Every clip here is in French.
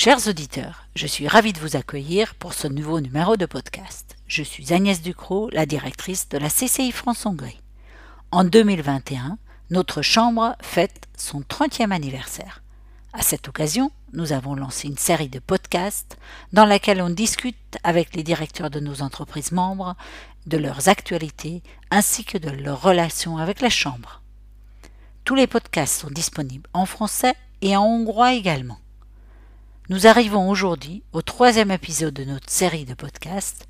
Chers auditeurs, je suis ravie de vous accueillir pour ce nouveau numéro de podcast. Je suis Agnès Ducrot, la directrice de la CCI France-Hongrie. En 2021, notre Chambre fête son 30e anniversaire. À cette occasion, nous avons lancé une série de podcasts dans laquelle on discute avec les directeurs de nos entreprises membres de leurs actualités ainsi que de leurs relations avec la Chambre. Tous les podcasts sont disponibles en français et en hongrois également. Nous arrivons aujourd'hui au troisième épisode de notre série de podcasts.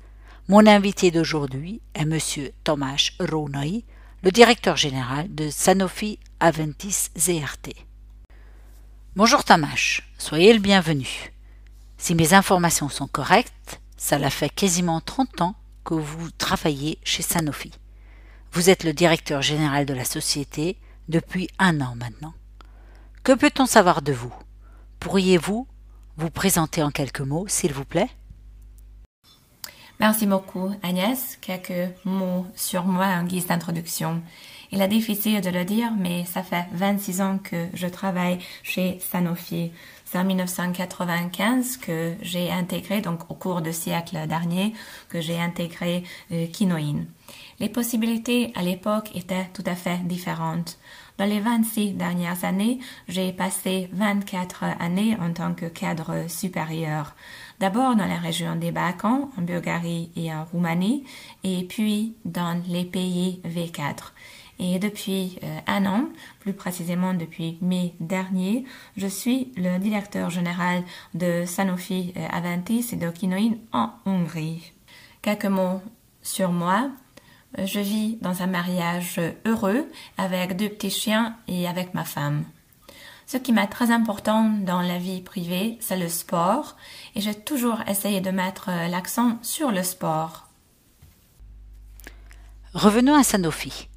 Mon invité d'aujourd'hui est M. Tomasz Rónai, le directeur général de Sanofi Aventis ZRT. Bonjour Tomasz, soyez le bienvenu. Si mes informations sont correctes, cela fait quasiment 30 ans que vous travaillez chez Sanofi. Vous êtes le directeur général de la société depuis un an maintenant. Que peut-on savoir de vous? Pourriez-vous vous présenter en quelques mots, s'il vous plaît Merci beaucoup, Agnès. Quelques mots sur moi en guise d'introduction. Il est difficile de le dire, mais ça fait 26 ans que je travaille chez Sanofi. C'est en 1995 que j'ai intégré, donc au cours du siècle dernier, que j'ai intégré euh, Kinoin. Les possibilités à l'époque étaient tout à fait différentes. Dans les 26 dernières années, j'ai passé 24 années en tant que cadre supérieur. D'abord dans la région des Balkans, en Bulgarie et en Roumanie, et puis dans les pays V4. Et depuis euh, un an, plus précisément depuis mai dernier, je suis le directeur général de Sanofi euh, Aventis et d'Okinoin en Hongrie. Quelques mots sur moi. Je vis dans un mariage heureux avec deux petits chiens et avec ma femme. Ce qui m'est très important dans la vie privée, c'est le sport et j'ai toujours essayé de mettre l'accent sur le sport. Revenons à Sanofi.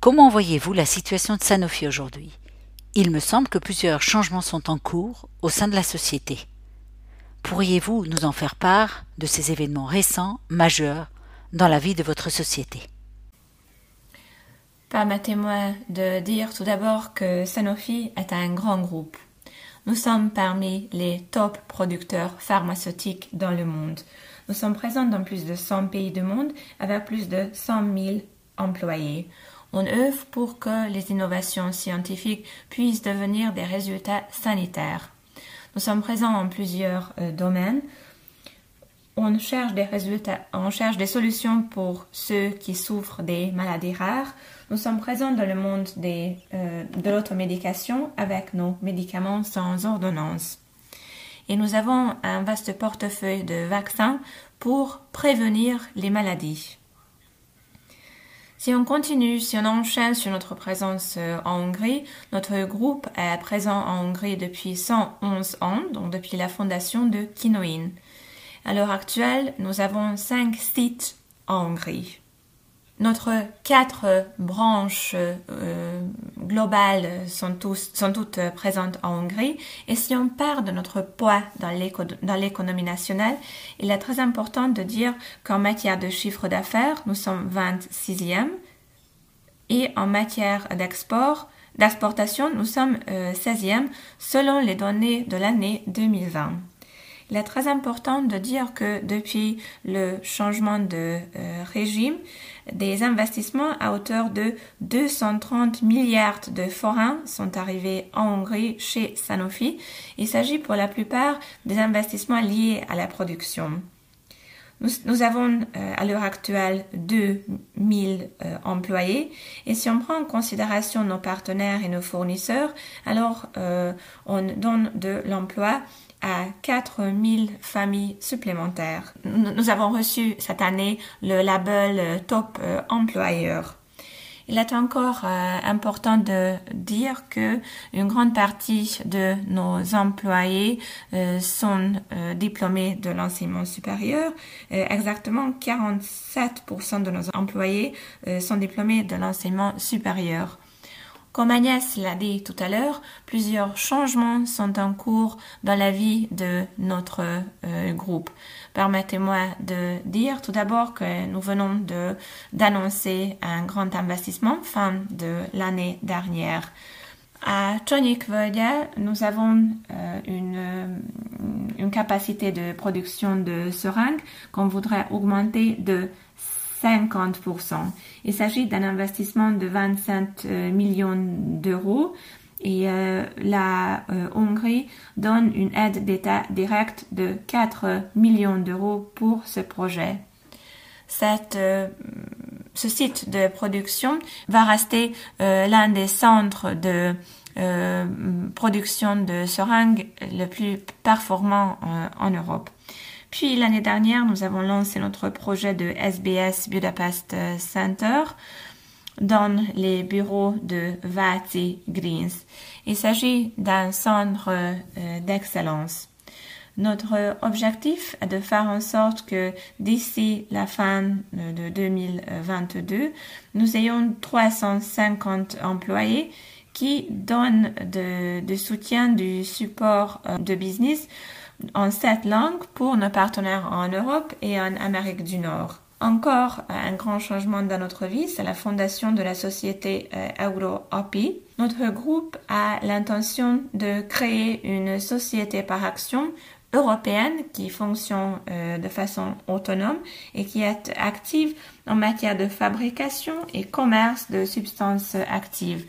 Comment voyez-vous la situation de Sanofi aujourd'hui? Il me semble que plusieurs changements sont en cours au sein de la société. Pourriez-vous nous en faire part de ces événements récents, majeurs, dans la vie de votre société. Permettez-moi de dire tout d'abord que Sanofi est un grand groupe. Nous sommes parmi les top producteurs pharmaceutiques dans le monde. Nous sommes présents dans plus de 100 pays du monde avec plus de 100 000 employés. On œuvre pour que les innovations scientifiques puissent devenir des résultats sanitaires. Nous sommes présents en plusieurs euh, domaines on cherche des résultats, on cherche des solutions pour ceux qui souffrent des maladies rares. Nous sommes présents dans le monde des, euh, de l'automédication avec nos médicaments sans ordonnance. Et nous avons un vaste portefeuille de vaccins pour prévenir les maladies. Si on continue, si on enchaîne sur notre présence euh, en Hongrie, notre groupe est présent en Hongrie depuis 111 ans, donc depuis la fondation de Kinoin. À l'heure actuelle, nous avons cinq sites en Hongrie. Notre quatre branches euh, globales sont, toutes présentes en Hongrie. Et si on part de notre poids dans l'économie nationale, il est très important de dire qu'en matière de chiffre d'affaires, nous sommes 26e. Et en matière d'export, d'exportation, nous sommes 16e euh, selon les données de l'année 2020. Il est très important de dire que depuis le changement de euh, régime, des investissements à hauteur de 230 milliards de forains sont arrivés en Hongrie chez Sanofi. Il s'agit pour la plupart des investissements liés à la production. Nous, avons euh, à l'heure actuelle 2000 euh, employés et si on prend en considération nos partenaires et nos fournisseurs, alors on donne de l'emploi à 4000 familles supplémentaires. Nous avons reçu cette année le label euh, Top euh, Employeur. Il est encore euh, important de dire que une grande partie de nos employés sont diplômés de l'enseignement supérieur. exactement 47% de nos employés sont diplômés de l'enseignement supérieur. Comme Agnès l'a dit tout à l'heure, plusieurs changements sont en cours dans la vie de notre euh, groupe. Permettez-moi de dire tout d'abord que nous venons de d'annoncer un grand investissement fin de l'année dernière. À Csonik nous avons euh, une une capacité de production de seringues qu'on voudrait augmenter de 50%. Il s'agit d'un investissement de 25 euh, millions d'euros et euh, la euh, Hongrie donne une aide d'État directe de 4 millions d'euros pour ce projet. Ce site de production va rester l'un des centres de production de seringues le plus performant en Europe. Puis l'année dernière, nous avons lancé notre projet de SBS Budapest euh, Center dans les bureaux de Vati Greens. Il s'agit d'un centre euh, d'excellence. Notre objectif est de faire en sorte que d'ici la fin de 2022, nous ayons 350 employés qui donnent de soutien, du support euh, de business en sept langues pour nos partenaires en Europe et en Amérique du Nord. Encore un grand changement dans notre vie, c'est la fondation de la société euh, EuroAPI. Notre groupe a l'intention de créer une société par action européenne qui fonctionne euh, de façon autonome et qui est active en matière de fabrication et commerce de substances actives.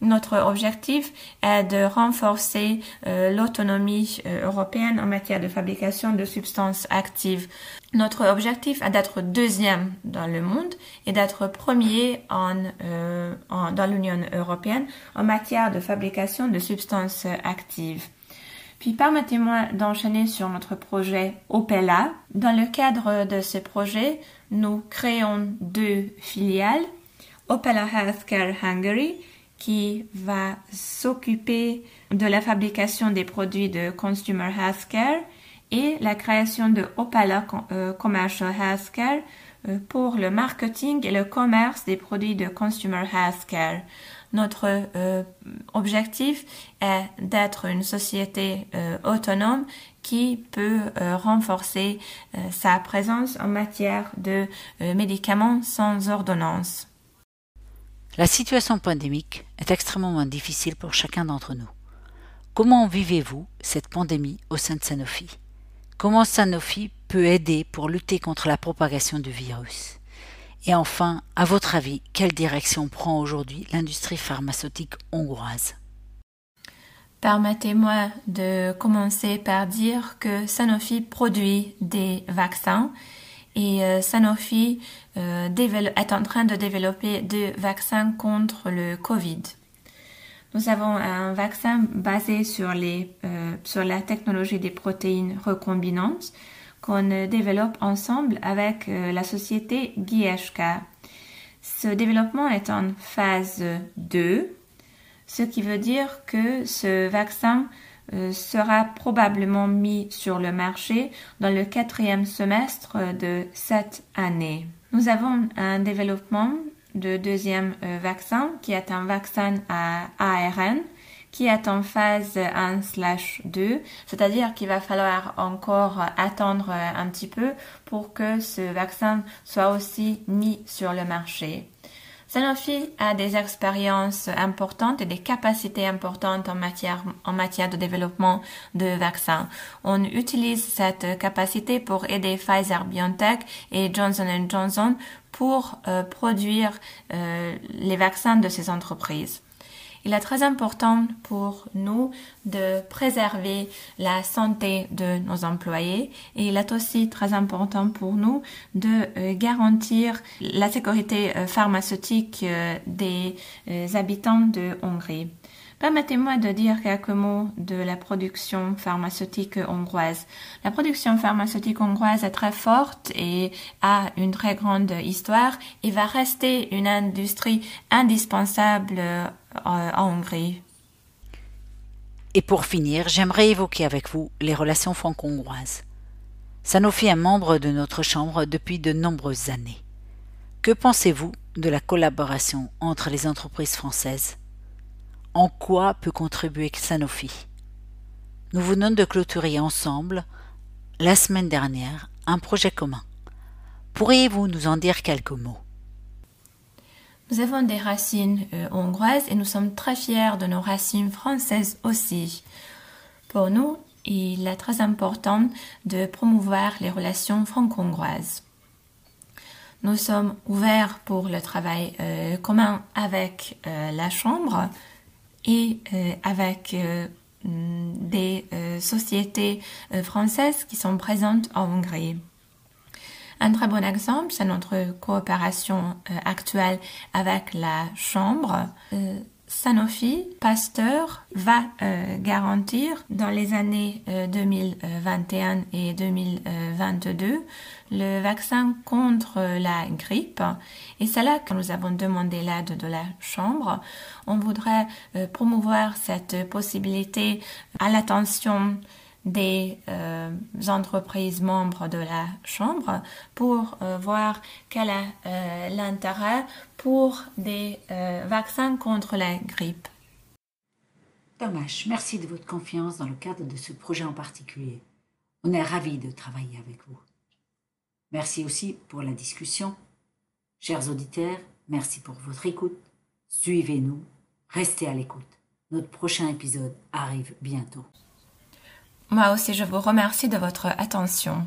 Notre objectif est de renforcer euh, l'autonomie euh, européenne en matière de fabrication de substances actives. Notre objectif est d'être deuxième dans le monde et d'être premier en, euh, dans l'Union européenne en matière de fabrication de substances actives. Puis permettez-moi d'enchaîner sur notre projet Opella. Dans le cadre de ce projet, nous créons deux filiales, Opella Healthcare Hungary qui va s'occuper de la fabrication des produits de Consumer Healthcare et la création de Opala euh, Commercial Healthcare euh, pour le marketing et le commerce des produits de Consumer Healthcare. Notre euh, objectif est d'être une société autonome qui peut renforcer sa présence en matière de médicaments sans ordonnance. La situation pandémique est extrêmement difficile pour chacun d'entre nous. Comment vivez-vous cette pandémie au sein de Sanofi? Comment Sanofi peut aider pour lutter contre la propagation du virus? Et enfin, à votre avis, quelle direction prend aujourd'hui l'industrie pharmaceutique hongroise? Permettez-moi de commencer par dire que Sanofi produit des vaccins et euh, Sanofi euh, est en train de développer deux vaccins contre le Covid. Nous avons un vaccin basé sur, euh, sur la technologie des protéines recombinantes qu'on développe ensemble avec la société GSK. Ce développement est en phase 2, ce qui veut dire que ce vaccin sera probablement mis sur le marché dans le quatrième semestre de cette année. Nous avons un développement de deuxième euh, vaccin qui est un vaccin à ARN qui est en phase 1/2, c'est-à-dire qu'il va falloir encore attendre un petit peu pour que ce vaccin soit aussi mis sur le marché. Sanofi a des expériences importantes et des capacités importantes en matière, en matière de développement de vaccins. On utilise cette capacité pour aider Pfizer BioNTech et Johnson Johnson pour euh, produire euh, les vaccins de ces entreprises. Il est très important pour nous de préserver la santé de nos employés et il est aussi très important pour nous de euh, garantir la sécurité euh, pharmaceutique euh, des habitants de Hongrie. Permettez-moi de dire quelques mots de la production pharmaceutique hongroise. La production pharmaceutique hongroise est très forte et a une très grande histoire et va rester une industrie indispensable en Hongrie. Et pour finir, j'aimerais évoquer avec vous les relations franco-hongroises. Sanofi est membre de notre Chambre depuis de nombreuses années. Que pensez-vous de la collaboration entre les entreprises françaises? En quoi peut contribuer Sanofi Nous venons de clôturer ensemble, la semaine dernière, un projet commun. Pourriez-vous nous en dire quelques mots? Nous avons des racines euh, hongroises et nous sommes très fiers de nos racines françaises aussi. Pour nous, il est très important de promouvoir les relations franco-hongroises. Nous sommes ouverts pour le travail euh, commun avec euh, la Chambre et euh, avec mm, des sociétés françaises qui sont présentes en Hongrie. Un très bon exemple, c'est notre coopération actuelle avec la Chambre. Sanofi Pasteur va euh, garantir dans les années 2021 euh, et 2022 le vaccin contre la grippe. Et c'est là que nous avons demandé l'aide de la Chambre. On voudrait euh, promouvoir cette possibilité à l'attention des euh, entreprises membres de la Chambre pour euh, voir quel est euh, l'intérêt pour des vaccins contre la grippe. Dommage, merci de votre confiance dans le cadre de ce projet en particulier. On est ravis de travailler avec vous. Merci aussi pour la discussion. Chers auditeurs, merci pour votre écoute. Suivez-nous, restez à l'écoute. Notre prochain épisode arrive bientôt. Moi aussi, je vous remercie de votre attention.